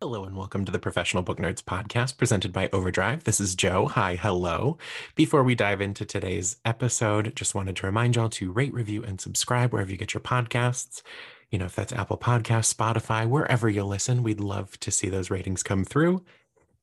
Hello and welcome to the Professional Book Nerds podcast presented by Overdrive. This is Joe. Hi, hello. Before we dive into today's episode, just wanted to remind y'all to rate, review, and subscribe wherever you get your podcasts. You know, if that's Apple Podcasts, Spotify, wherever you listen, we'd love to see those ratings come through.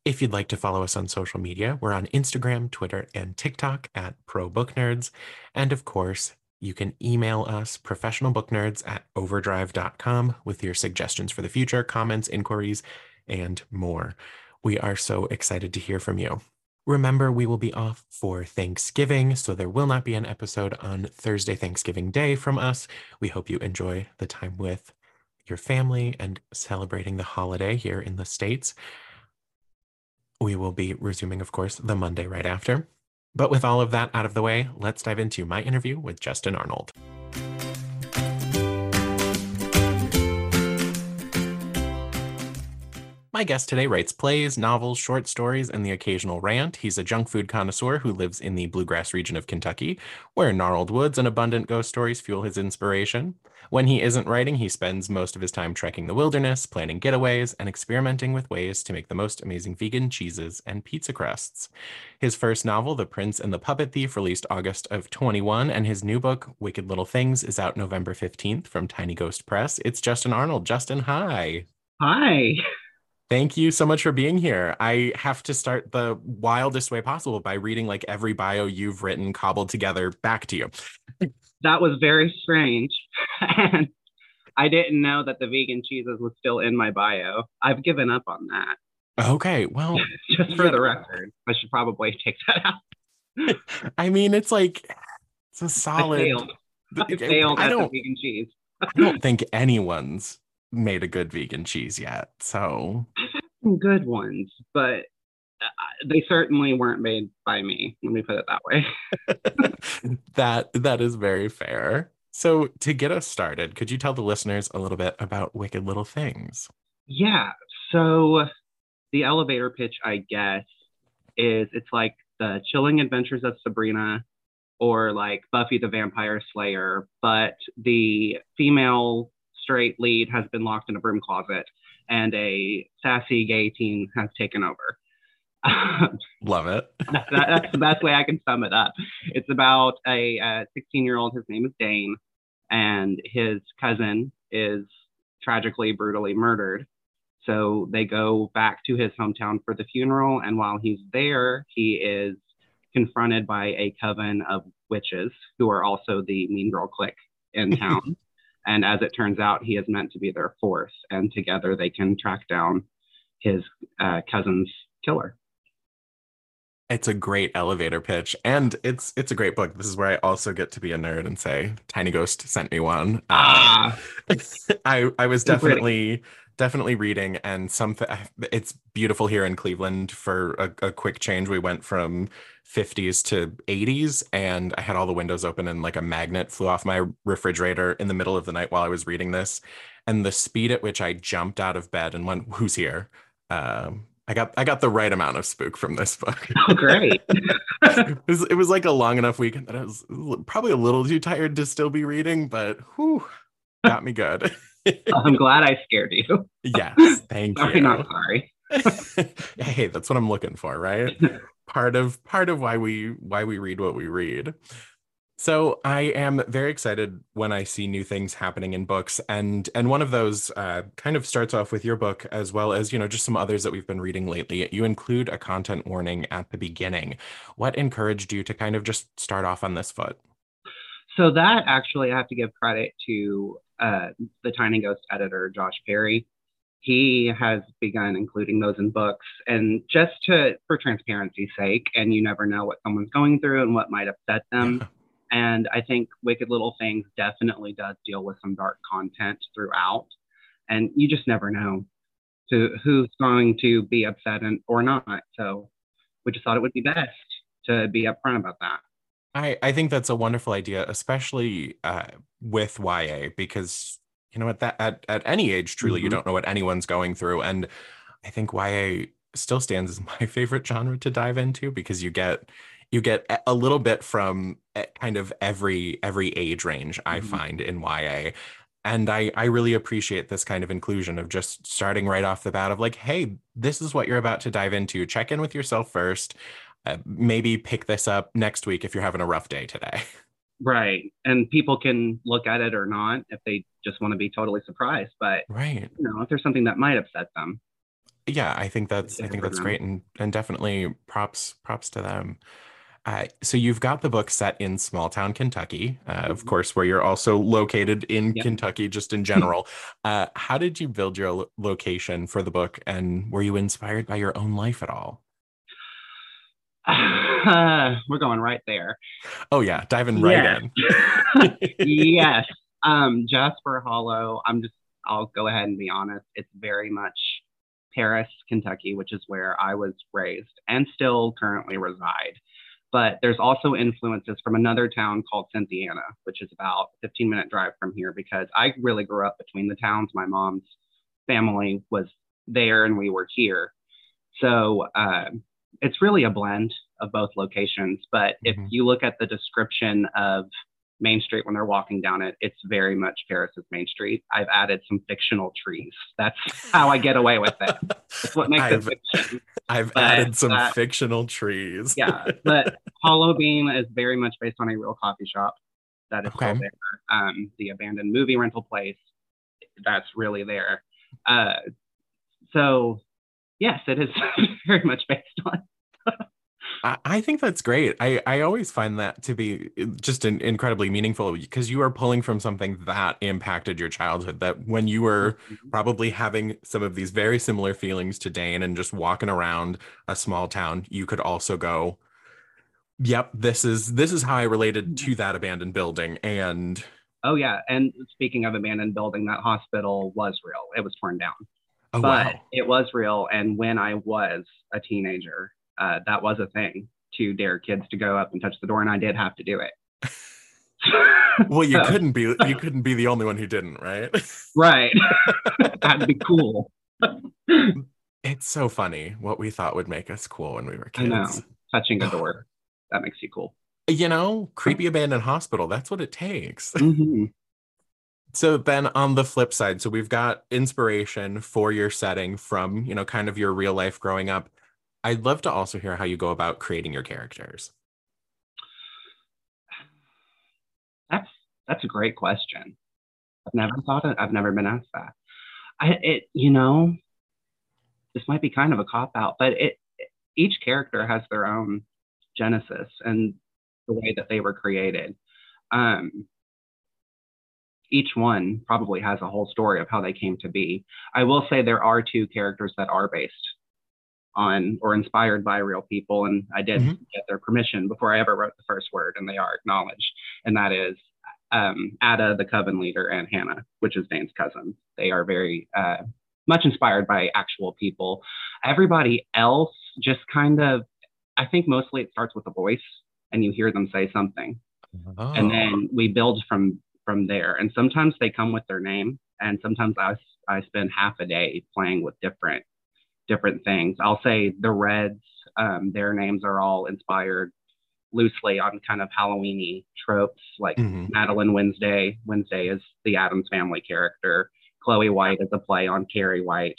If you'd like to follow us on social media, we're on Instagram, Twitter, and TikTok at Pro Book Nerds. And of course, you can email us professionalbooknerds at overdrive.com with your suggestions for the future, comments, inquiries, and more. We are so excited to hear from you. Remember, we will be off for Thanksgiving, so there will not be an episode on Thursday, Thanksgiving Day from us. We hope you enjoy the time with your family and celebrating the holiday here in the States. We will be resuming, of course, the Monday right after. But with all of that out of the way, let's dive into my interview with Justin Arnold. My guest today writes plays, novels, short stories, and the occasional rant. He's a junk food connoisseur who lives in the bluegrass region of Kentucky, where gnarled woods and abundant ghost stories fuel his inspiration. When he isn't writing, he spends most of his time trekking the wilderness, planning getaways, and experimenting with ways to make the most amazing vegan cheeses and pizza crusts. His first novel, The Prince and the Puppet Thief, released August of 21, and his new book, Wicked Little Things, is out November 15th from Tiny Ghost Press. It's Justin Arnold. Justin, hi. Hi. Thank you so much for being here. I have to start the wildest way possible by reading like every bio you've written cobbled together back to you. That was very strange. and I didn't know that the vegan cheeses was still in my bio. I've given up on that. Okay, well, just for the record, I should probably take that out. I mean, it's like it's a solid. I failed. I failed I don't, vegan cheese. I don't think anyone's made a good vegan cheese yet. So I've had some good ones, but uh, they certainly weren't made by me. Let me put it that way. that that is very fair. So to get us started, could you tell the listeners a little bit about Wicked Little Things? Yeah. So the elevator pitch, I guess, is it's like the chilling adventures of Sabrina or like Buffy the Vampire Slayer, but the female straight lead has been locked in a broom closet and a sassy gay teen has taken over. Love it. that, that's the best way I can sum it up. It's about a 16 year old, his name is Dane, and his cousin is tragically, brutally murdered. So they go back to his hometown for the funeral. And while he's there, he is confronted by a coven of witches who are also the Mean Girl clique in town. And as it turns out, he is meant to be their fourth, and together they can track down his uh, cousin's killer. It's a great elevator pitch, and it's it's a great book. This is where I also get to be a nerd and say, "Tiny Ghost sent me one." Ah, uh, I I was definitely definitely reading, and something. It's beautiful here in Cleveland. For a, a quick change, we went from 50s to 80s and i had all the windows open and like a magnet flew off my refrigerator in the middle of the night while i was reading this and the speed at which i jumped out of bed and went who's here um, i got i got the right amount of spook from this book oh great it, was, it was like a long enough weekend that i was probably a little too tired to still be reading but whew, got me good i'm glad i scared you yes thank sorry, you not sorry hey that's what i'm looking for right part of part of why we why we read what we read. So I am very excited when I see new things happening in books, and and one of those uh, kind of starts off with your book as well as you know just some others that we've been reading lately. You include a content warning at the beginning. What encouraged you to kind of just start off on this foot? So that actually, I have to give credit to uh, the Tiny Ghost editor Josh Perry. He has begun including those in books. And just to for transparency's sake and you never know what someone's going through and what might upset them. Yeah. and i think wicked little things definitely does deal with some dark content throughout. And you just never know to who's going to be upset and, or not. So we just thought it would be best to be upfront about that I, I think that's a wonderful idea, especially uh, with YA, because you know at that at, at any age truly mm-hmm. you don't know what anyone's going through and i think ya still stands as my favorite genre to dive into because you get you get a little bit from kind of every every age range i mm-hmm. find in ya and I, I really appreciate this kind of inclusion of just starting right off the bat of like hey this is what you're about to dive into check in with yourself first uh, maybe pick this up next week if you're having a rough day today Right. And people can look at it or not if they just want to be totally surprised. But right. You know, if there's something that might upset them. Yeah, I think that's I think that's great and and definitely props props to them. Uh, so you've got the book set in small town Kentucky, uh, mm-hmm. of course, where you're also located in yep. Kentucky, just in general. uh, how did you build your lo- location for the book, and were you inspired by your own life at all? we're going right there. Oh yeah, diving right yes. in. yes. Um, Jasper Hollow. I'm just. I'll go ahead and be honest. It's very much Paris, Kentucky, which is where I was raised and still currently reside. But there's also influences from another town called Cynthiana, which is about a 15 minute drive from here because I really grew up between the towns. My mom's family was there and we were here. So uh, it's really a blend of both locations. But mm-hmm. if you look at the description of Main Street when they're walking down it, it's very much Paris's Main Street. I've added some fictional trees. That's how I get away with it. That's what makes I've, it fiction. I've but, added some uh, fictional trees. yeah, but Hollow Bean is very much based on a real coffee shop that is okay. still there. Um, the abandoned movie rental place that's really there. Uh, so yes, it is very much based on I think that's great. I, I always find that to be uh, just an incredibly meaningful because you are pulling from something that impacted your childhood. That when you were mm-hmm. probably having some of these very similar feelings to Dane and just walking around a small town, you could also go, "Yep, this is this is how I related mm-hmm. to that abandoned building." And oh yeah, and speaking of abandoned building, that hospital was real. It was torn down. Oh, but wow. it was real. And when I was a teenager, uh, that was a thing to dare kids to go up and touch the door, and I did have to do it. well, you so. couldn't be you couldn't be the only one who didn't, right? right. That'd be cool. it's so funny what we thought would make us cool when we were kids. I know. Touching a door. that makes you cool. You know, creepy abandoned hospital. That's what it takes. Mm-hmm. So then on the flip side, so we've got inspiration for your setting from, you know, kind of your real life growing up. I'd love to also hear how you go about creating your characters. That's that's a great question. I've never thought it. I've never been asked that. I it you know, this might be kind of a cop out, but it each character has their own genesis and the way that they were created. Um, each one probably has a whole story of how they came to be. I will say there are two characters that are based on or inspired by real people. And I did mm-hmm. get their permission before I ever wrote the first word, and they are acknowledged. And that is um, Ada, the coven leader, and Hannah, which is Dane's cousin. They are very uh, much inspired by actual people. Everybody else just kind of, I think mostly it starts with a voice, and you hear them say something, oh. and then we build from from there. And sometimes they come with their name, and sometimes I I spend half a day playing with different different things. I'll say the Reds, um, their names are all inspired loosely on kind of Halloweeny tropes, like mm-hmm. Madeline Wednesday. Wednesday is the Addams family character. Chloe White is a play on Carrie White.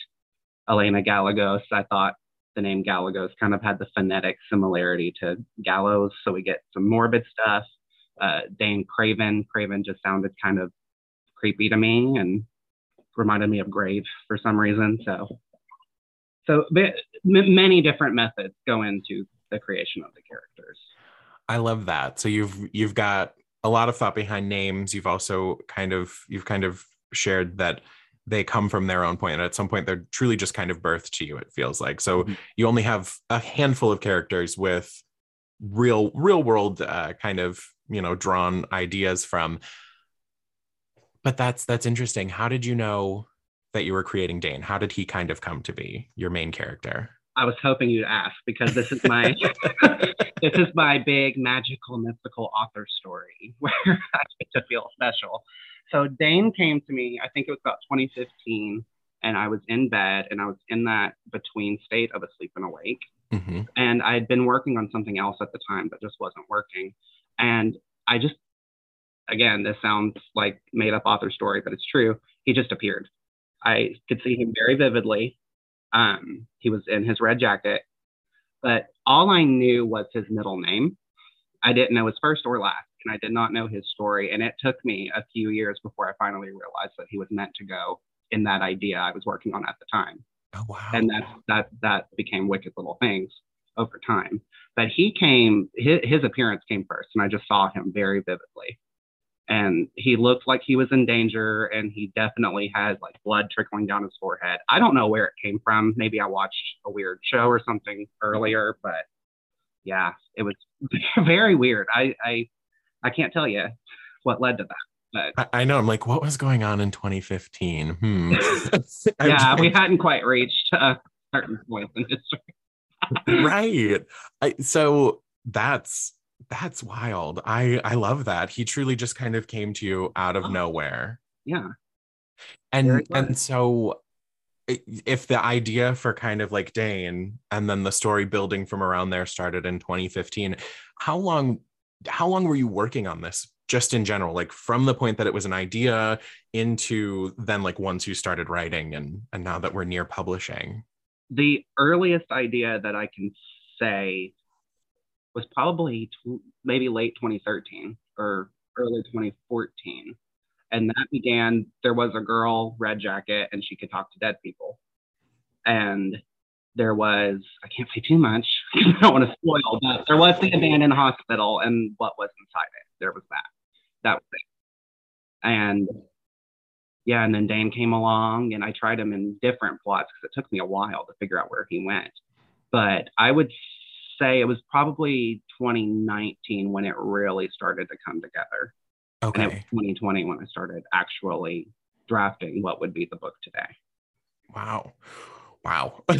Elena Gallegos, I thought the name Gallegos kind of had the phonetic similarity to gallows, so we get some morbid stuff. Uh, Dane Craven, Craven just sounded kind of creepy to me and reminded me of Grave for some reason. So so many different methods go into the creation of the characters. I love that. So you've you've got a lot of thought behind names. You've also kind of you've kind of shared that they come from their own point and at some point they're truly just kind of birthed to you it feels like so Mhm. you only have a handful of characters with real real world uh, kind of you know drawn ideas from but that's that's interesting how did you know that you were creating dane how did he kind of come to be your main character I was hoping you'd ask because this is my this is my big magical mythical author story where I get to feel special. So Dane came to me, I think it was about 2015, and I was in bed and I was in that between state of asleep and awake. hmm And I had been working on something else at the time that just wasn't working. And I just again, this sounds like made up author story, but it's true. He just appeared. I could see him very vividly. Um, he was in his red jacket, but all I knew was his middle name. I didn't know his first or last, and I did not know his story. And it took me a few years before I finally realized that he was meant to go in that idea I was working on at the time oh wow and that that that became wicked little things over time. But he came his, his appearance came first and i just saw him very vividly. And he looked like he was in danger and he definitely had like blood trickling down his forehead. I don't know where it came from. Maybe i watched a weird show or something earlier but yeah it was very weird. I i i can't tell you what led to that but I, know. I'm like what was going on in 2015 hmm. Yeah we hadn't quite reached a certain point in history right. I, so that's that's wild. I i love that. He truly just kind of came to you out of Oh. nowhere. Yeah. And and so if the idea for kind of like dane and then the story building from around there started in 2015 how long how long were you working on this just in general? Like from the point that it was an idea into then like once you started writing and and now that we're near publishing the earliest idea that I can say was probably tw- maybe late 2013 or early 2014. And that began, there was a girl, red jacket, and she could talk to dead people. And there was, I can't say too much, 'cause I don't want to spoil, but there was the abandoned hospital and what was inside it. There was that. That was it. And yeah, and then Dan came along and I tried him in different plots because it took me a while to figure out where he went. But I would say it was probably 2019 when it really started to come together. And it was 2020 when I started actually drafting what would be the book today. Wow. Wow.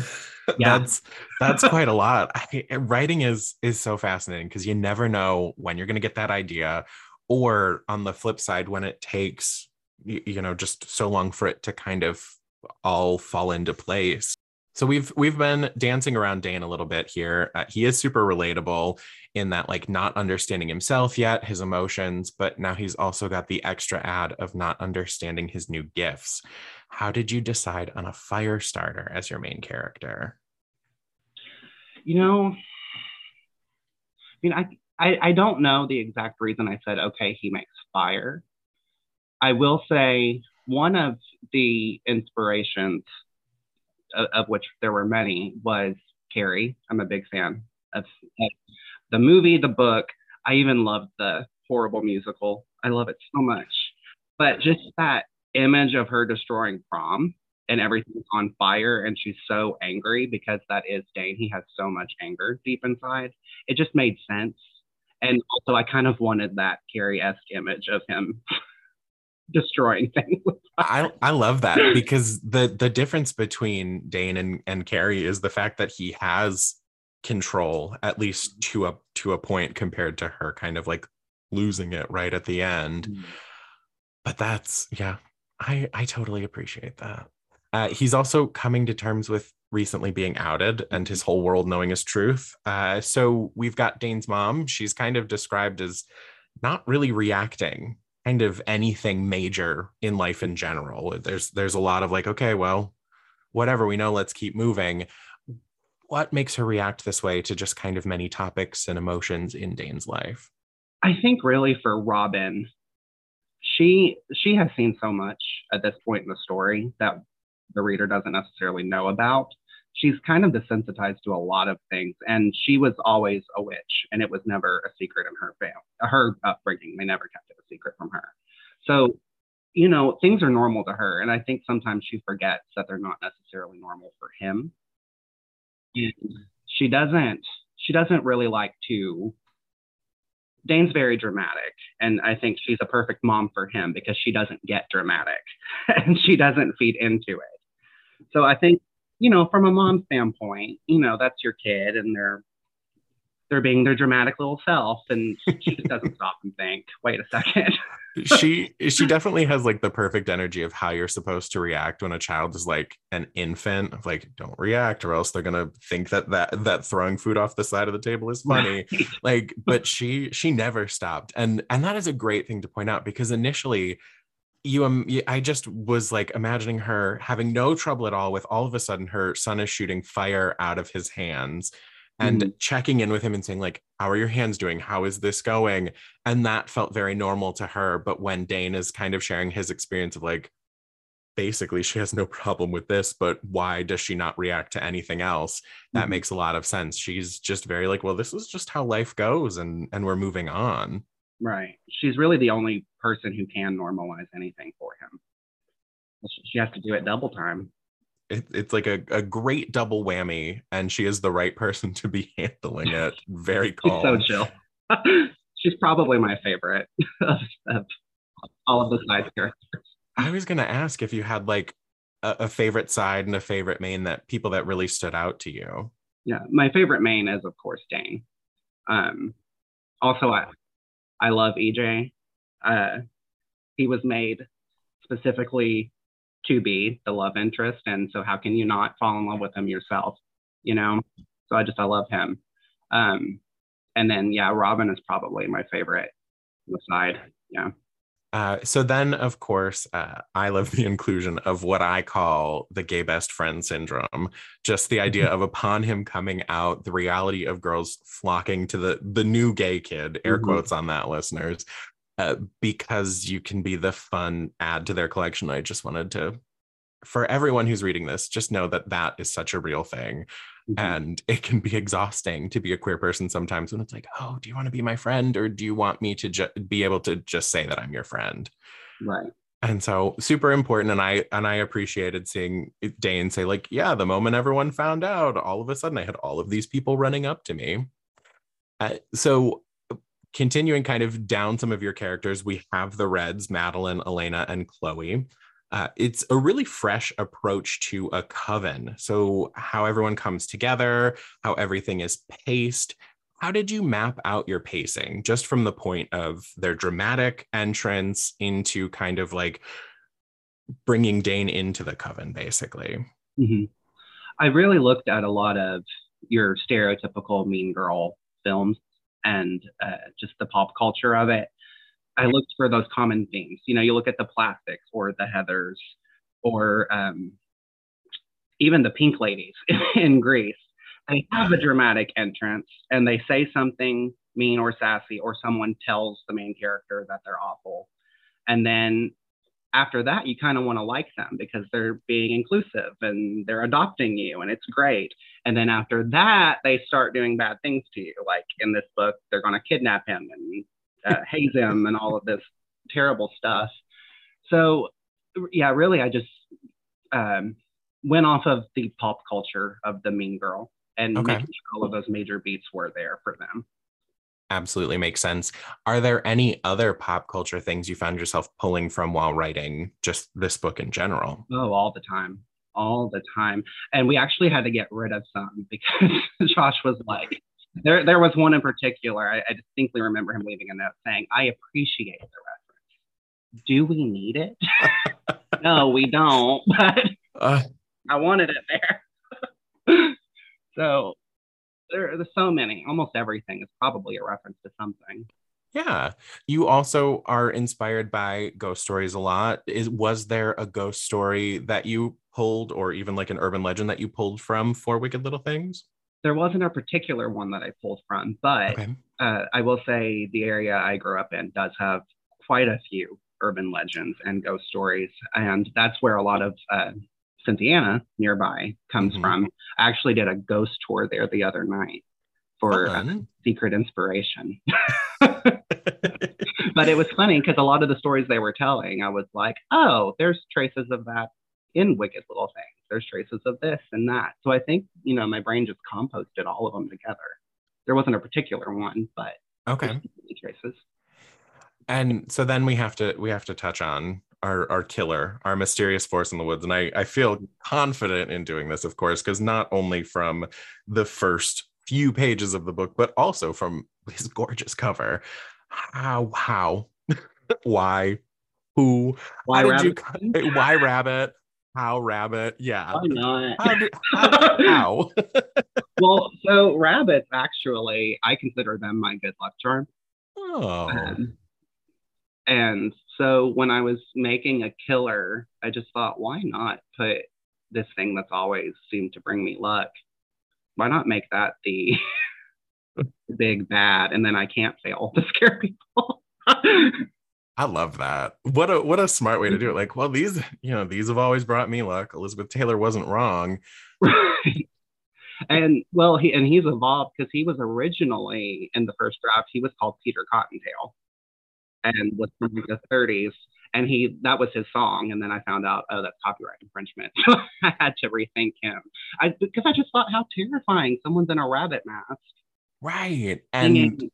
Yeah. that's that's quite a lot. I, writing is is so fascinating because you never know when you're going to get that idea or on the flip side when it takes you, know just so long for it to kind of all fall into place. So we've we've been dancing around Dane a little bit here. Uh, he is super relatable in that like not understanding himself yet, his emotions, but now he's also got the extra add of not understanding his new gifts. How did you decide on a fire starter as your main character? You know, I mean, I, I, I don't know the exact reason I said, okay, he makes fire. I will say one of the inspirations, of, of which there were many, was Carrie. I'm a big fan of, of the movie, the book. I even loved the horrible musical. I love it so much. But just that image of her destroying prom and everything's on fire and she's so angry because that is Dane. He has so much anger deep inside. It just made sense. And also I kind of wanted that Carrie-esque image of him destroying things. I I love that because the the difference between Dane and and Carrie is the fact that he has control at least to a to a point compared to her kind of like losing it right at the end. But that's yeah, I I totally appreciate that. Uh, he's also coming to terms with recently being outed and his whole world knowing his truth. Uh, so we've got Dane's mom. She's kind of described as not really reacting kind of anything major in life in general. There's there's a lot of like, okay, well, whatever we know, let's keep moving. What makes her react this way to just kind of many topics and emotions in Dane's life? I think really for Robin, she she has seen so much at this point in the story that the reader doesn't necessarily know about. She's kind of desensitized to a lot of things, and she was always a witch, and it was never a secret in her family, her upbringing. They never kept it a secret from her. So you know, things are normal to her. And I think sometimes she forgets that they're not necessarily normal for him. And she doesn't, she doesn't really like to. Dane's very dramatic, and I think she's a perfect mom for him because she doesn't get dramatic and she doesn't feed into it. So I think, you know, from a mom standpoint, you know, that's your kid and they're they're being their dramatic little self and she just doesn't stop and think. Wait a second. She she definitely has like the perfect energy of how you're supposed to react when a child is like an infant of like don't react or else they're gonna think that that that throwing food off the side of the table is funny. Like but she she never stopped. And and that is a great thing to point out because initially you um i just was like imagining her having no trouble at all with all of a sudden her son is shooting fire out of his hands and mm checking in with him and saying like how are your hands doing? How is this going? And that felt very normal to her but when dane is kind of sharing his experience of like basically she has no problem with this but why does she not react to anything else? That mm makes a lot of sense. She's just very like well this is just how life goes and and we're moving on right. She's really the only person who can normalize anything for him. She has to do it double time. It, it's like a, a great double whammy and she is the right person to be handling it. Very calm so chill. She's probably my favorite of, of, all of the side characters. I was going to ask if you had like a, a, favorite side and a favorite main that people that really stood out to you. Yeah my favorite main is of course dane. Um also i i love ej uh he was made specifically to be the love interest. And so how can you not fall in love with him yourself? You know? So I just I love him. Um and then yeah, Robin is probably my favorite side. Yeah. Uh, so then, of course, uh, I love the inclusion of what I call the gay best friend syndrome. Just the idea of upon him coming out, the reality of girls flocking to the the new gay kid. Air mm-hmm. quotes on that, listeners, uh, because you can be the fun add to their collection. I just wanted to, for everyone who's reading this, just know that that is such a real thing. Mm-hmm. And it can be exhausting to be a queer person sometimes when it's like, oh, do you want to be my friend or do you want me to ju- be able to just say that I'm your friend? Right. And so super important. And I and I appreciated seeing Dane say, like, yeah, the moment everyone found out, all of a sudden I had all of these people running up to me. Uh, so continuing kind of down some of your characters, we have the Reds, Madeline, Elena, and Chloe. Uh, it's a really fresh approach to a coven. So, how everyone comes together, how everything is paced. How did you map out your pacing just from the point of their dramatic entrance into kind of like bringing Dane into the coven, basically? Mm-hmm. I really looked at a lot of your stereotypical mean girl films and uh, just the pop culture of it. I looked for those common themes. You know, you look at the plastics or the Heathers or um, even the Pink Ladies in Grease. They have a dramatic entrance and they say something mean or sassy, or someone tells the main character that they're awful. And then after that, you kind of want to like them because they're being inclusive and they're adopting you, and it's great. And then after that, they start doing bad things to you. Like in this book, they're going to kidnap him and uh, haze him and all of this terrible stuff. So, yeah, really, I just um, went off of the pop culture of the Mean Girl and okay. making sure all of those major beats were there for them absolutely makes sense. Are there any other pop culture things you found yourself pulling from while writing just this book in general? Oh, all the time. All the time. And we actually had to get rid of some because Josh was like, there, there was one in particular. I, I distinctly remember him leaving a note saying, I appreciate the reference. Do we need it? no, we don't, but uh, I wanted it there. so there, there's so many. Almost everything is probably a reference to something. Yeah. You also are inspired by ghost stories a lot. Is was there a ghost story that you pulled or even like an urban legend that you pulled from for Wicked Little Things? There wasn't a particular one that I pulled from, but okay. uh, I will say the area I grew up in does have quite a few urban legends and ghost stories. And that's where a lot of uh, Cynthiana nearby comes mm-hmm. from. I actually did a ghost tour there the other night for uh, Secret Inspiration. but it was funny because a lot of the stories they were telling, I was like, oh, there's traces of that in Wicked Little Things. There's traces of this and that. So I think, you know, my brain just composted all of them together. There wasn't a particular one, but okay. traces. And so then we have to we have to touch on our our killer, our mysterious force in the woods. And I, I feel confident in doing this, of course, because not only from the first few pages of the book, but also from his gorgeous cover. How how why who why rabbit? you why rabbit how rabbit yeah why not how, did, how, how? well so rabbits actually i consider them my good luck charm oh um, and so when I was making a killer, I just thought, why not put this thing that's always seemed to bring me luck? Why not make that the big bad? And then I can't fail to scare people. I love that. What a what a smart way to mm. do it. Like, well, these, you know, these have always brought me luck. Elizabeth Taylor wasn't wrong. Right. And well, he and he's evolved because he was originally in the first draft, he was called Peter Cottontail and was from the 30s. And he that was his song. And then I found out, oh, that's copyright infringement. So I had to rethink him. I because I just thought how terrifying someone's in a rabbit mask. Right. And Singing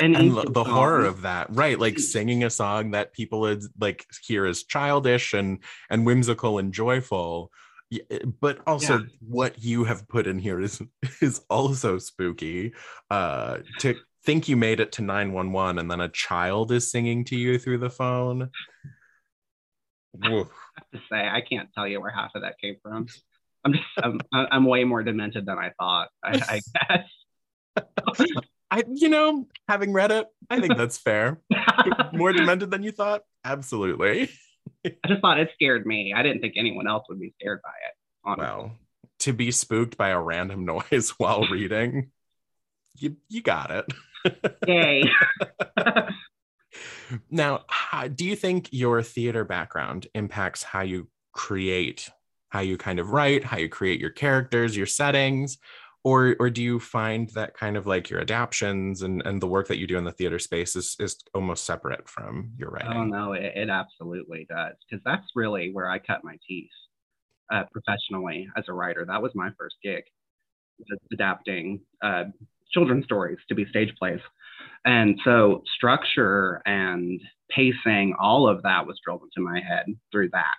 and, an the, song. horror of that right like singing a song that people would like hear as childish and and whimsical and joyful but also Yeah. what you have put in here is is also spooky uh to think you made it to 911 and then a child is singing to you through the phone. I have to say, I can't tell you where half of that came from. I'm just, I'm, I'm way more demented than I thought. I, I guess. I you know having read it i think that's fair more demented than you thought absolutely I just thought it scared me. I didn't think anyone else would be scared by it. Honestly. Well, to be spooked by a random noise while reading, you you got it. Yay. now, how, do you think your theater background impacts how you create, how you kind of write, how you create your characters, your settings, or or do you find that kind of like your adaptions and and the work that you do in the theater space is is almost separate from your writing? Oh no, it, it absolutely does because that's really where I cut my teeth uh, professionally as a writer. That was my first gig, was adapting uh, children's stories to be stage plays, and so structure and pacing, all of that was drilled into my head through that,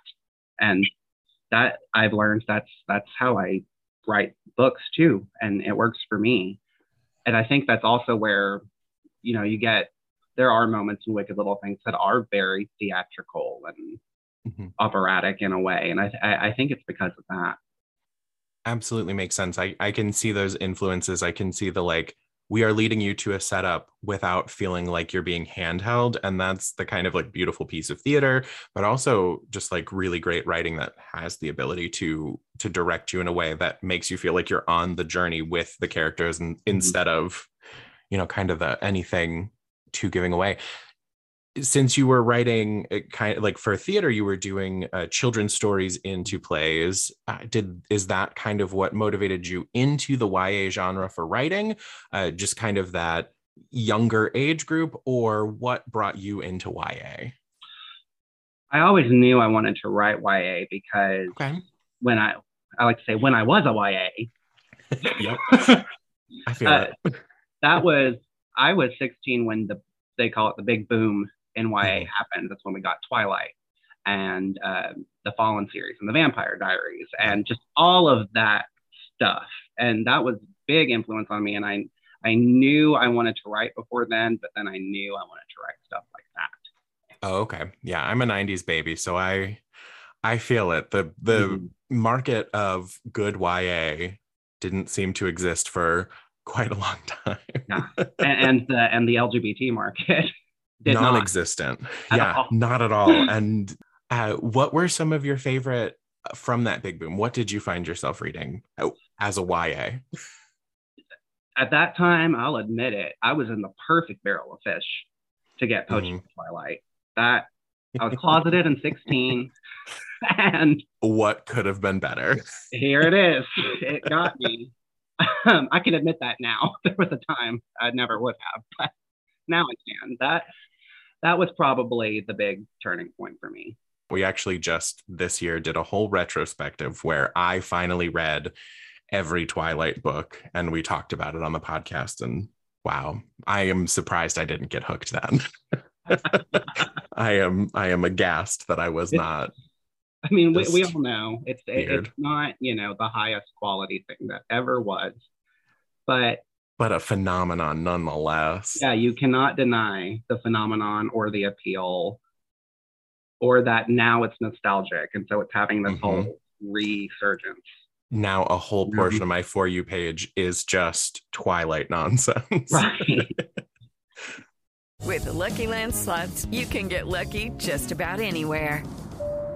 and that I've learned that's that's how I write books too, and it works for me. And I think that's also where you know you get there are moments in Wicked Little Things that are very theatrical and Mhm. operatic in a way, and I, I I think it's because of that. absolutely makes sense. I, I can see those influences. I can see the like, we are leading you to a setup without feeling like you're being handheld. And that's the kind of like beautiful piece of theater, but also just like really great writing that has the ability to to direct you in a way that makes you feel like you're on the journey with the characters and mm-hmm. instead of, you know, kind of the anything to giving away since you were writing kind of like for theater you were doing uh, children's stories into plays uh, did is that kind of what motivated you into the ya genre for writing uh, just kind of that younger age group or what brought you into ya I always knew I wanted to write YA because okay. when I I like to say when I was a YA, yep. I feel Uh, it. that was I was 16 when the they call it the big boom in YA Mhm. happened. That's when we got Twilight and um, the Fallen series and the Vampire Diaries and just all of that stuff. And that was big influence on me. And I I knew I wanted to write before then, but then I knew I wanted to write stuff like that. oh okay yeah i'm a 90s baby so i i feel it the the Mhm. market of good ya didn't seem to exist for quite a long time and, and the and the LGBT market non-existent At yeah all. not at all and uh, what were some of your favorite uh, from that big boom what did you find yourself reading uh, as a ya At that time, I'll admit it, I was in the perfect barrel of fish to get poached Mhm. Twilight. That I was closeted and 16, and what could have been better here it is. It got me. Um, I can admit that now. There was a time I never would have. Now I can. That that was probably the big turning point for me. We actually just this year did a whole retrospective where I finally read every Twilight book and we talked about it on the podcast. And wow, I am surprised I didn't get hooked then. I am I am aghast that I was not. I mean, we, we all know it's it's not you know the highest quality thing that ever was, but but a phenomenon nonetheless. Yeah, you cannot deny the phenomenon or the appeal, or that now it's nostalgic, and so it's having this mm-hmm. whole resurgence. Now a whole portion mm-hmm. of my for you page is just Twilight nonsense. Right. With the Lucky Land slots, you can get lucky just about anywhere.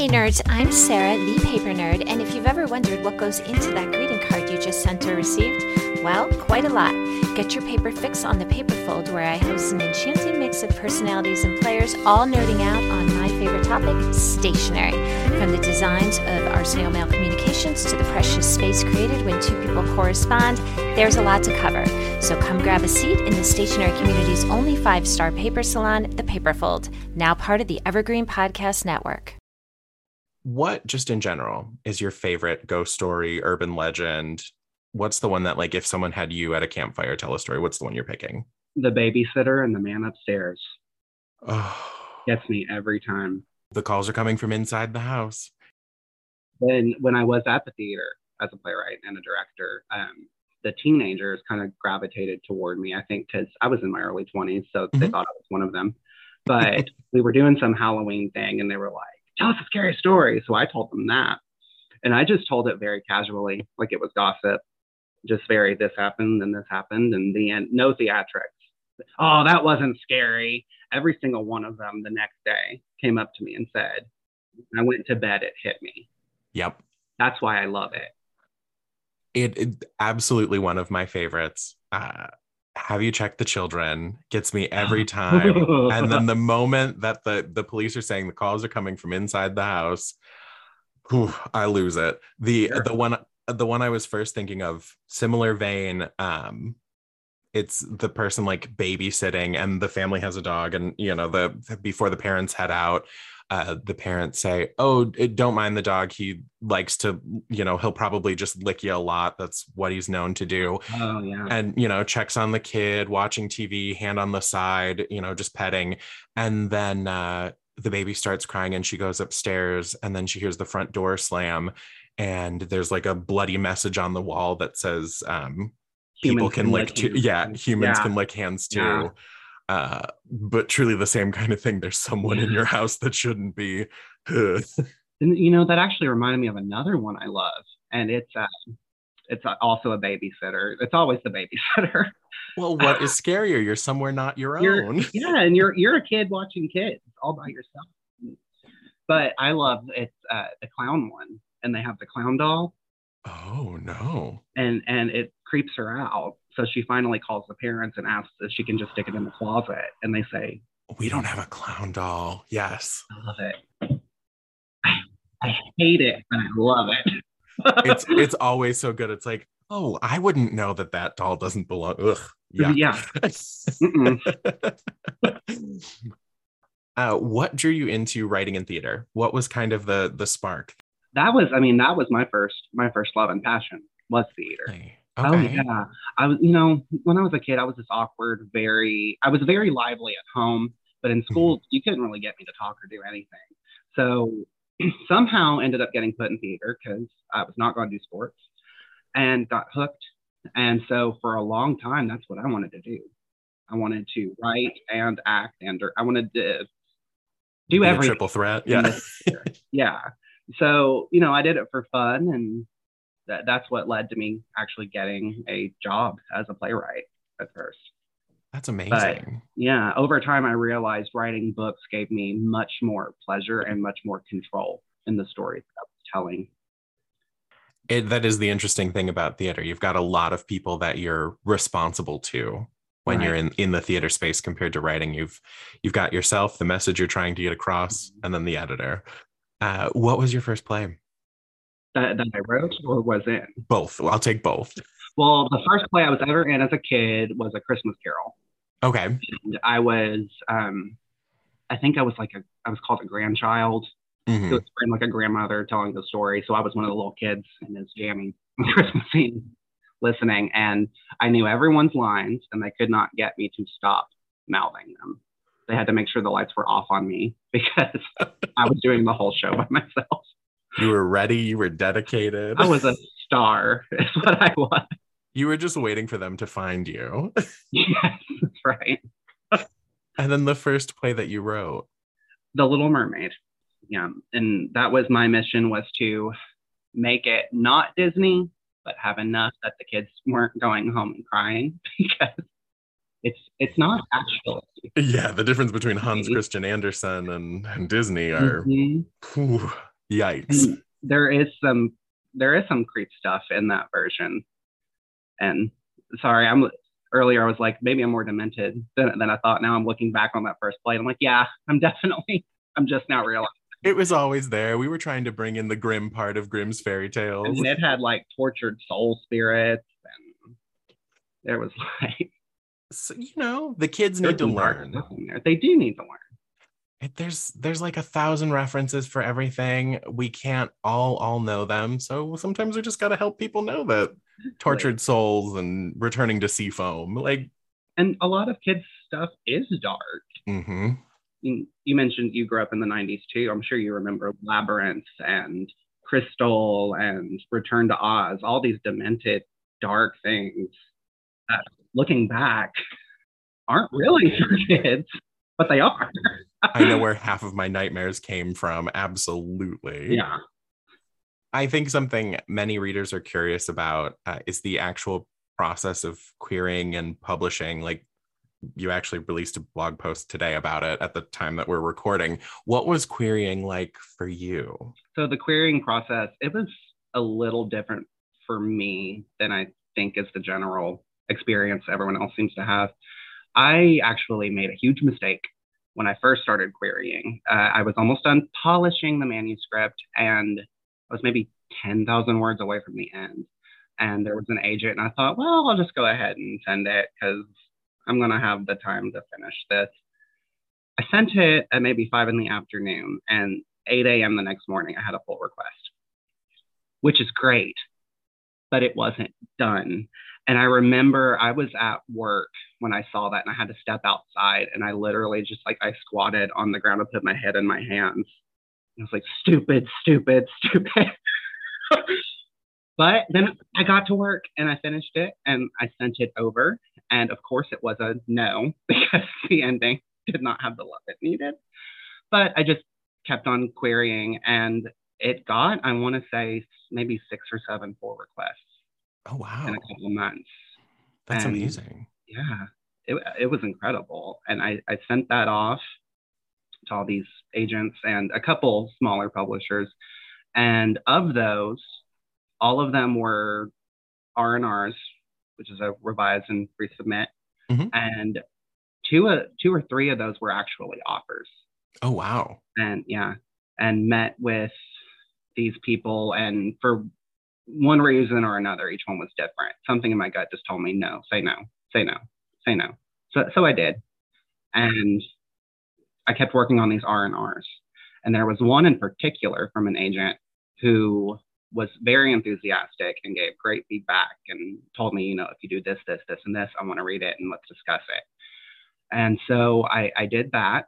Hey nerds, I'm Sarah, the paper nerd, and if you've ever wondered what goes into that greeting card you just sent or received, well, quite a lot. Get your paper fix on the paper fold where I host an enchanting mix of personalities and players, all nerding out on my favorite topic, stationery. From the designs of Arsenio Mail Communications to the precious space created when two people correspond, there's a lot to cover. So come grab a seat in the stationery community's only five star paper salon, the Paperfold, now part of the Evergreen Podcast Network. What, just in general, is your favorite ghost story, urban legend, what's the one that like if someone had you at a campfire tell a story what's the one you're picking? The babysitter and the man upstairs. Oh. Gets me every time. The calls are coming from inside the house. Then when i was at the theater as a playwright and a director um, the teenagers kind of gravitated toward me i think because i was in my early 20s so mm-hmm. they thought i was one of them. But we were doing some halloween thing and they were like tell us a scary story. So i told them that. And i just told it very casually like it was gossip. Just very this happened and this happened and the end no theatrics. Oh that wasn't scary. Every single one of them the next day came up to me and said i went to bed it hit me. Yep. That's why i love it. It, it absolutely one of my favorites. Uh, have you checked the children gets me every time and then the moment that the the police are saying the calls are coming from inside the house whew, i lose it the sure. the one the one I was first thinking of, similar vein. Um, it's the person like babysitting, and the family has a dog, and you know the before the parents head out, uh, the parents say, "Oh, don't mind the dog. He likes to, you know, he'll probably just lick you a lot. That's what he's known to do." Oh yeah. And you know, checks on the kid, watching TV, hand on the side, you know, just petting, and then uh, the baby starts crying, and she goes upstairs, and then she hears the front door slam, and there's like a bloody message on the wall that says um, people can, can lick, lick yeah humans yeah. can lick hands too yeah. Uh, but truly the same kind of thing. There's someone in your house that shouldn't be. And you know that actually reminded me of another one i love and it's uh, it's also a babysitter. It's always the babysitter. Well what is scarier? You're somewhere not your you're, own. yeah and you're you're a kid watching kids all by yourself. But i love it's uh, the clown one and they have the clown doll. Oh no. And and it creeps her out. So she finally calls the parents and asks if she can just stick it in the closet. And they say, We don't have a clown doll. Yes. I love it. I, I hate it, but I love it. it's it's always so good. It's like, oh, I wouldn't know that that doll doesn't belong. Ugh. Yeah. Yeah. uh, what drew you into writing in theater? What was kind of the the spark? that was, I mean, that was my first, my first love and passion was theater. Okay. Oh yeah, I was, you know, when I was a kid, I was this awkward, very, I was very lively at home, but in school, mm-hmm. you couldn't really get me to talk or do anything. So somehow ended up getting put in theater because I was not going to do sports and got hooked. And so for a long time, that's what I wanted to do. I wanted to write and act, and I wanted to do everything. Triple threat, yeah, yeah so you know i did it for fun and that, that's what led to me actually getting a job as a playwright at first That's amazing. yeah, over time, I realized writing books gave me much more pleasure and much more control in the stories that I was telling. It, that is the interesting thing about theater. You've got a lot of people that you're responsible to when Right. you're in, in the theater space compared to writing. You've you've got yourself, the message you're trying to get across, and then the editor. Uh, what was your first play? That, that I wrote or was in. Both. I'll take both. Well, the first play I was ever in as a kid was A Christmas Carol. Okay. And I was, um, I think I was like a, I was called a grandchild. Mhm. It was like a grandmother telling the story. So I was one of the little kids in this jamming Christmas scene listening. And I knew everyone's lines and they could not get me to stop mouthing them. They had to make sure the lights were off on me because I was doing the whole show by myself. You were ready. You were dedicated. I was a star, is what I was. you were just waiting for them to find you. Yes, that's right. and then the first play that you wrote. The Little Mermaid. Yeah. And that was my mission was to make it not Disney, but have enough that the kids weren't going home and crying because it's it's not actually. Yeah, the difference between Hans. Christian Andersen and, and Disney are Mhm. Yikes. And there is some there is some creep stuff in that version. And sorry, I'm earlier I was like, maybe I'm more demented than, than I thought. Now I'm looking back on that first play. I'm like, yeah, I'm definitely I'm just now realizing. It was always there. We were trying to bring in the grim part of Grimm's fairy tales. mean, it had like tortured soul spirits, and there was like So, you know, the kids need to learn. They do need to learn. It, there's there's like a thousand references for everything. We can't all all know them. So sometimes we just got to help people know that tortured souls and returning to sea foam. Like, And a lot of kids' stuff is dark. mhm. You you mentioned you grew up in the 90s too. I'm sure you remember Labyrinth and Crystal and Return to Oz, all these demented, dark things that looking back aren't really for kids, but they are. I know where half of my nightmares came from. Absolutely. Yeah. I think something many readers are curious about uh, is the actual process of querying and publishing. Like you actually released a blog post today about it at the time that we're recording. What was querying like for you? So the querying process, it was a little different for me than I think is the general experience everyone else seems to have. I actually made a huge mistake when I first started querying. Uh, I was almost done polishing the manuscript and I was maybe 10,000 words away from the end. And there was an agent, and I thought, well, I'll just go ahead and send it because I'm going to have the time to finish this. I sent it at maybe five in the afternoon, and 8 a.m. the next morning, I had a full request, which is great, but it wasn't done. And I remember I was at work when I saw that and I had to step outside and I literally just like I squatted on the ground and put my head in my hands. I was like, stupid, stupid, stupid. but then I got to work and I finished it and I sent it over. And of course, it was a no because the ending did not have the love it needed. But I just kept on querying and it got, I want to say, maybe six or seven full requests Oh wow. in a couple of months. That's and- amazing. Yeah, it, it was incredible. And I, I sent that off to all these agents and a couple smaller publishers. And of those, all of them were R&Rs, which is a revise and resubmit. Mhm. And two, uh, two or three of those were actually offers Oh wow. and yeah, and met with these people, and for one reason or another, each one was different. Something in my gut just told me no, say no, say no, say no. So so I did, and I kept working on these R and R's, and there was one in particular from an agent who was very enthusiastic and gave great feedback and told me, you know, if you do this, this, this, and this, I want to read it and let's discuss it. And so I, I did that.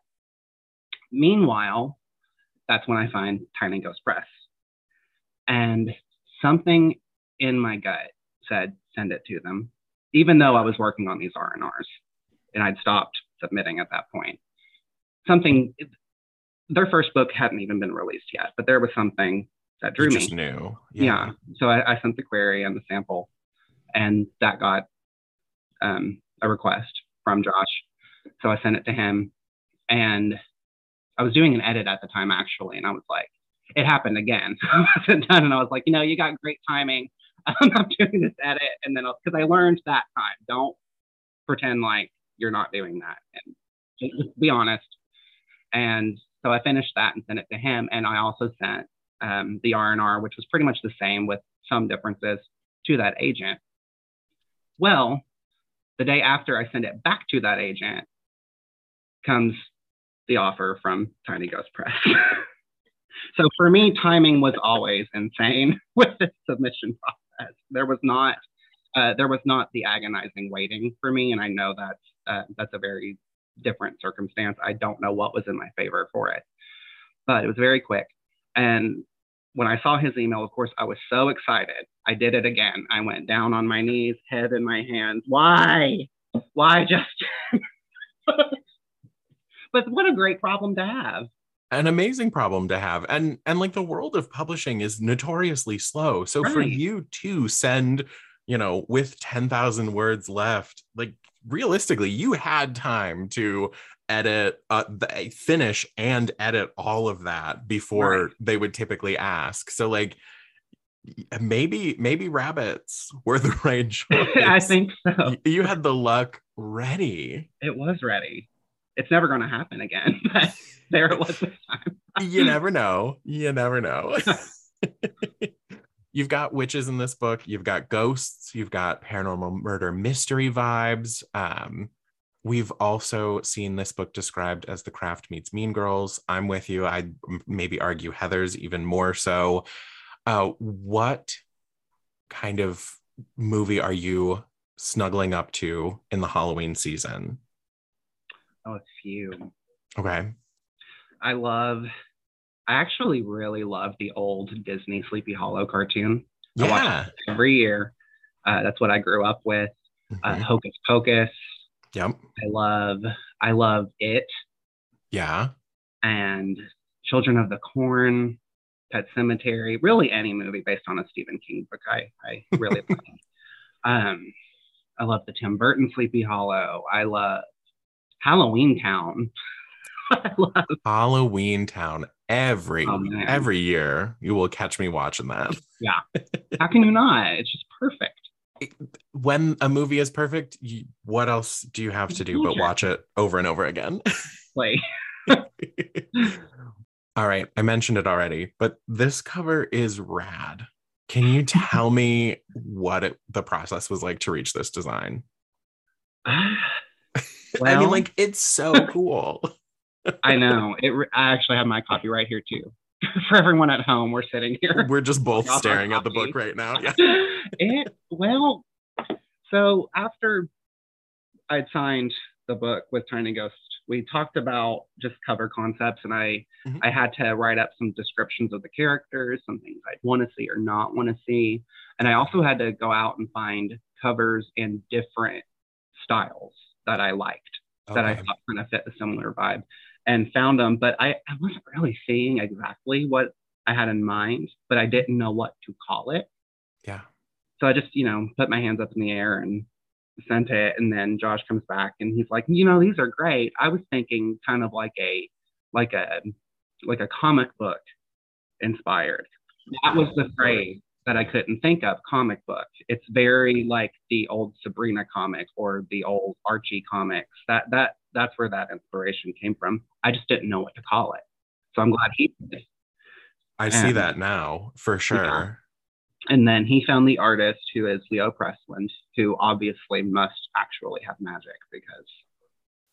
Meanwhile, that's when I find Tiny Ghost Press. And something in my gut said, send it to them, even though I was working on these R&Rs and I'd stopped submitting at that point. Something, their first book hadn't even been released yet, but there was something that drew You me. just knew. Yeah. So I, I sent the query and the sample, and that got um, a request. from Josh. So I sent it to him and I was doing an edit at the time actually. And I was like, it happened again. I. And I was like, you know, you got great timing. I'm not doing this edit. And then because I learned that time, don't pretend like you're not doing that. And just be honest. And so I finished that and sent it to him. And I also sent um, the R&R, which was pretty much the same with some differences to that agent. Well, the day after I send it back to that agent comes the offer from Tiny Ghost Press. so for me, timing was always insane with the submission process. There was not uh, there was not the agonizing waiting for me, and I know that's uh, that's a very different circumstance. I don't know what was in my favor for it, but it was very quick. And when I saw his email, of course, I was so excited. I did it again. I went down on my knees, head in my hands. Why? Why just? but what a great problem to have an amazing problem to have and and like the world of publishing is notoriously slow so right. for you to send you know with 10,000 words left like realistically you had time to edit uh, finish and edit all of that before right. they would typically ask so like maybe maybe rabbits were the right choice i think so you had the luck ready it was ready it's never going to happen again but there it was this time. You never know. You never know. You've got witches in this book. You've got ghosts. You've got paranormal murder mystery vibes. Um, we've also seen this book described as the craft meets mean girls. I'm with you. I maybe argue heathers even more so. Uh, what kind of movie are you snuggling up to in the halloween season oh a few okay i love I actually really love the old Disney Sleepy Hollow cartoon. Yeah. every year. Uh, that's what I grew up with. Uh, mm-hmm. Uh, Hocus Pocus. Yep. I love I love it. Yeah. And Children of the Corn, Pet Sematary, really any movie based on a Stephen King book. I I really love. Um, I love the Tim Burton Sleepy Hollow. I love Halloween Town. love Halloween Town every oh, every year. You will catch me watching that. Yeah. How can you not? It's just perfect. When a movie is perfect, you, what else do you have to do but watch it over and over again? Like. All right, I mentioned it already, but this cover is rad. Can you tell me what it, the process was like to reach this design? Well, I mean, like it's so cool. I know. It. I actually have my copy right here too. For everyone at home, we're sitting here. We're just both staring at the book right now. Yeah. it, well, so after I'd signed the book with Tiny Ghost, we talked about just cover concepts, and I mm-hmm. I had to write up some descriptions of the characters, some things I'd want to see or not want to see, and I also had to go out and find covers in different styles that I liked okay. that I thought kind of fit a similar vibe and found them, but I, I wasn't really seeing exactly what I had in mind, but I didn't know what to call it. Yeah. So I just, you know, put my hands up in the air and sent it. And then Josh comes back and he's like, you know, these are great. I was thinking kind of like a, like a, like a comic book inspired. That was the phrase that I couldn't think of comic book. It's very like the old Sabrina comic or the old Archie comics. That that that's where that inspiration came from. I just didn't know what to call it. So I'm glad he did. I and, see that now for sure. Yeah. And then he found the artist who is Leo Pressland, who obviously must actually have magic because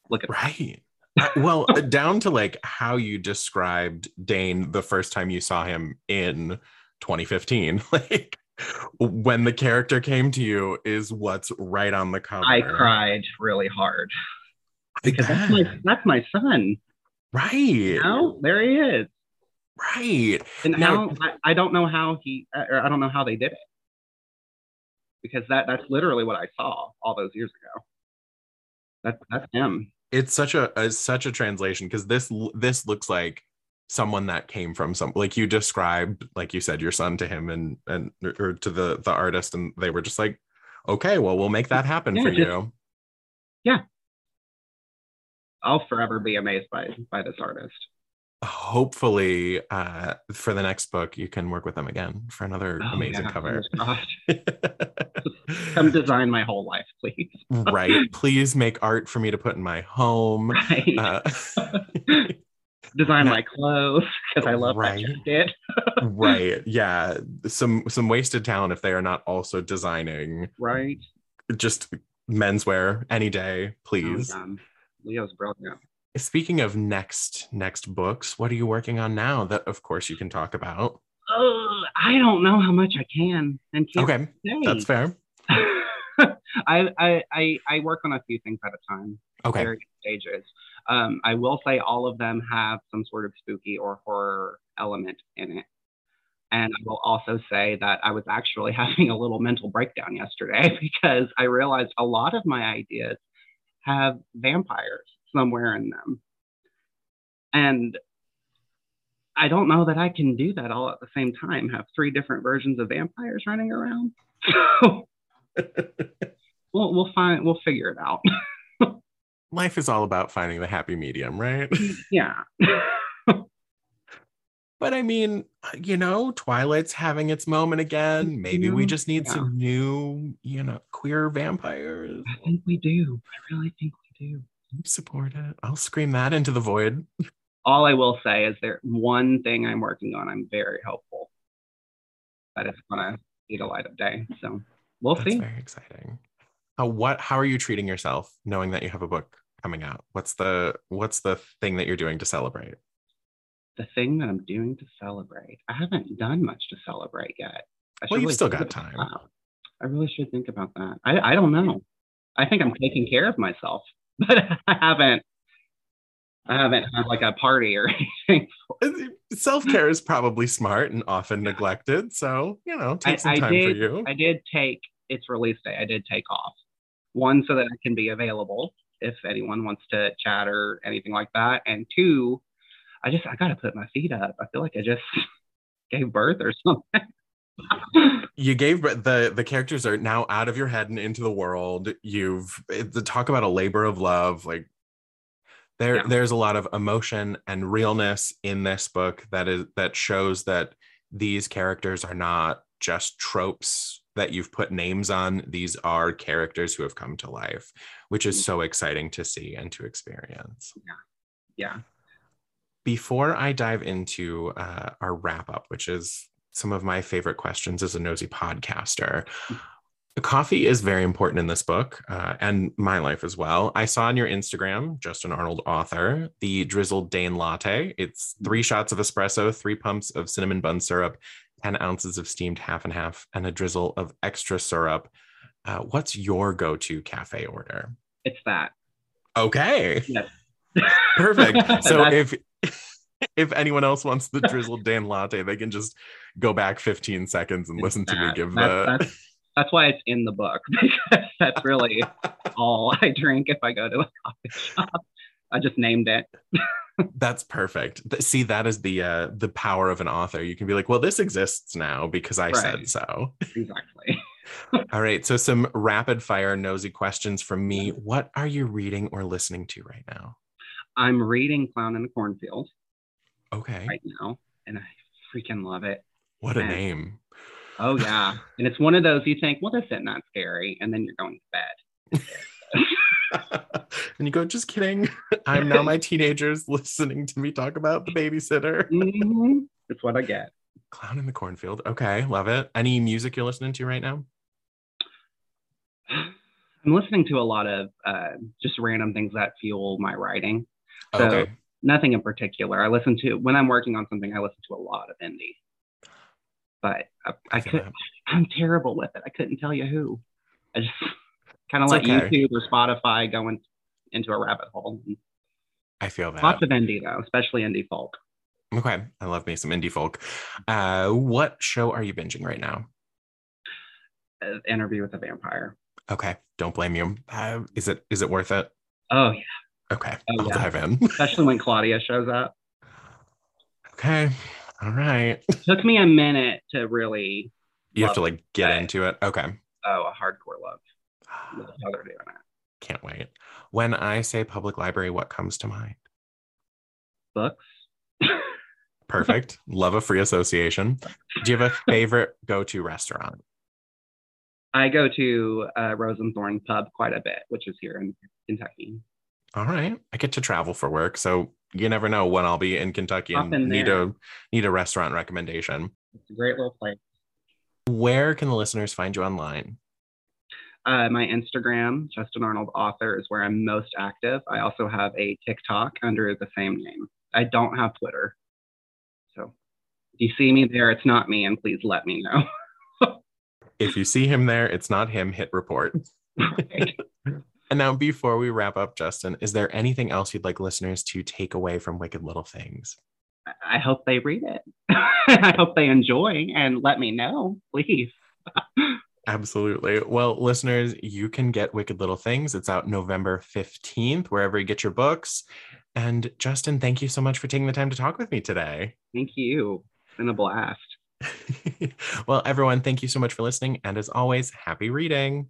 look at right. Uh, well, uh, down to like how you described Dane the first time you saw him in 2015 like when the character came to you is what's right on the cover. I cried really hard. Because that's my that's my son. Right. You know? there he is. Right. And now I, I, don't know how he uh, or i don't know how they did it. Because that that's literally what i saw all those years ago. That's that's him. It's such a, a such a translation because this this looks like someone that came from some like you described like you said your son to him and and or to the the artist and they were just like okay well we'll make that happen yeah, for just, you yeah I'll forever be amazed by by this artist. Hopefully, uh, for the next book, you can work with them again for another Oh, amazing yeah, cover. Come design my whole life, please. right. Please make art for me to put in my home. Right. Uh, design no. my clothes because I love Right. that right. Yeah. Some some wasted talent if they are not also designing right. just menswear any day, oh, please. Oh, Leo's brilliant. Speaking of next next books, what are you working on now that of course you can talk about? Oh, I don't know how much I can and can't Okay. say. That's fair. I, I I I work on a few things at a time, Okay. various stages. Um, I will say all of them have some sort of spooky or horror element in it. And I will also say that I was actually having a little mental breakdown yesterday because I realized a lot of my ideas have vampires somewhere in them. And I don't know that I can do that all at the same time, have three different versions of vampires running around. So we'll, we'll find, we'll figure it out. Life is all about finding the happy medium, right? Mm, yeah. But I mean, uh, you know, Twilight's having its moment again. Maybe we mm-hmm. just need Yeah. some new, you know, queer vampires. I think we do. I really think we do. Support it. I'll scream that into the void. All I will say is there one thing I'm working on. I'm very hopeful that it's gonna see the light of day. So we'll That's see. very exciting. How what how are you treating yourself knowing that you have a book coming out? What's the what's the thing that you're doing to celebrate? The thing that I'm doing to celebrate. I haven't done much to celebrate yet. I Well, you've still got time. I really should think about that. I, I don't know. I think I'm taking care of myself, but I haven't. I haven't had like a party or anything. Self-care is probably smart and often neglected. So, you know, take some I, I time did, for you. I did take its release day. I did take off. One, so that I can be available if anyone wants to chat or anything like that. And two, I just I gotta put my feet up. I feel like I just gave birth or something. you gave but the the characters are now out of your head and into the world you've eh, the talk about a labor of love like there Yeah. there's a lot of emotion and realness in this book that is that shows that these characters are not just tropes that you've put names on these are characters who have come to life which is so exciting to see and to experience yeah. Yeah. before I dive into uh, our wrap up, which is some of my favorite questions as a nosy podcaster, coffee is very important in this book uh, and my life as well. I saw on your Instagram, Justin Arnold author, the drizzled Dane latte. It's three shots of espresso, three pumps of cinnamon bun syrup, 10 ounces of steamed half and half, and a drizzle of extra syrup. Uh, what's your go to cafe order? It's that. Okay. Yes. Perfect. So if if anyone else wants the drizzled Dane latte, they can just go back 15 seconds and It's listen to me give That's- the that's, that's why it's in the book because that's really all I drink if I go to a coffee shop. I just named it. That's perfect. See, that is the uh the power of an author. You can be like, well, this exists now because I said so. Exactly. All right. So some rapid fire nosy questions from me. What are you reading or listening to right now? I'm reading Clown in the Cornfield Okay. right now, and I freaking love it. What a name. Oh yeah, and it's one of those you think, well, this isn't that scary, and then you're going to bed. and you go, just kidding. I'm now my teenagers listening to me talk about the babysitter. Mhm. It's what I get. Clown in the cornfield. Okay, love it. Any music you're listening to right now? I'm listening to a lot of uh, just random things that fuel my writing. So- Okay. Nothing in particular. I listen to when I'm working on something. I listen to a lot of indie, but I, I, feel could. that. I'm terrible with it. I couldn't tell you who. I just kind of let okay. YouTube or Spotify go in, into a rabbit hole. I feel that. Lots of indie though, especially indie folk. Okay. I love me some indie folk. Uh, what show are you binging right now? Uh, interview with a vampire. Okay. Don't blame you. Uh, is it is it worth it? Oh yeah, Okay. Oh, I'll yeah. dive in. especially when Claudia shows up. okay. All right. Took me a minute to really You have to like get it. into it. Okay. oh a hardcore love. Love how they're doing it. Can't wait. When I say public library, what comes to mind? Books. Perfect. Love a free association. Do you have a favorite go to restaurant? I go to uh, Rose and Thorn Pub quite a bit, which is here in Kentucky. All right. I get to travel for work, so you never know when I'll be in Kentucky and need there. a need a restaurant recommendation. It's a great little place. Where can the listeners find you online? Uh, my Instagram, Justin Arnold Author, is where I'm most active. I also have a TikTok under the same name. I don't have Twitter. So if you see me there, it's not me, and please let me know. If you see him there, it's not him, hit report. And now, before we wrap up, Justin, is there anything else you'd like listeners to take away from Wicked Little Things? I hope they read it. I hope they enjoy and let me know, please. Absolutely. Well, listeners, you can get Wicked Little Things. It's out November 15th, wherever you get your books. And Justin, thank you so much for taking the time to talk with me today. Thank you. It's been a blast. well, everyone, thank you so much for listening. And as always, happy reading.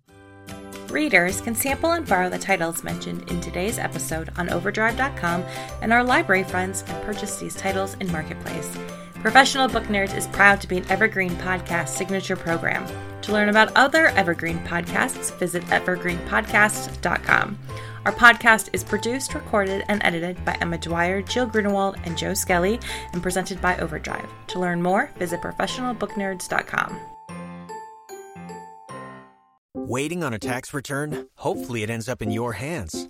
Readers can sample and borrow the titles mentioned in today's episode on Overdrive.com, and our library friends can purchase these titles in Marketplace. Professional Book Nerds is proud to be an Evergreen Podcast signature program. To learn about other Evergreen podcasts, visit evergreenpodcast.com. Our podcast is produced, recorded, and edited by Emma Dwyer, Jill Grunewald, and Joe Skelly, and presented by Overdrive. To learn more, visit professionalbooknerds.com. Waiting on a tax return? Hopefully, it ends up in your hands.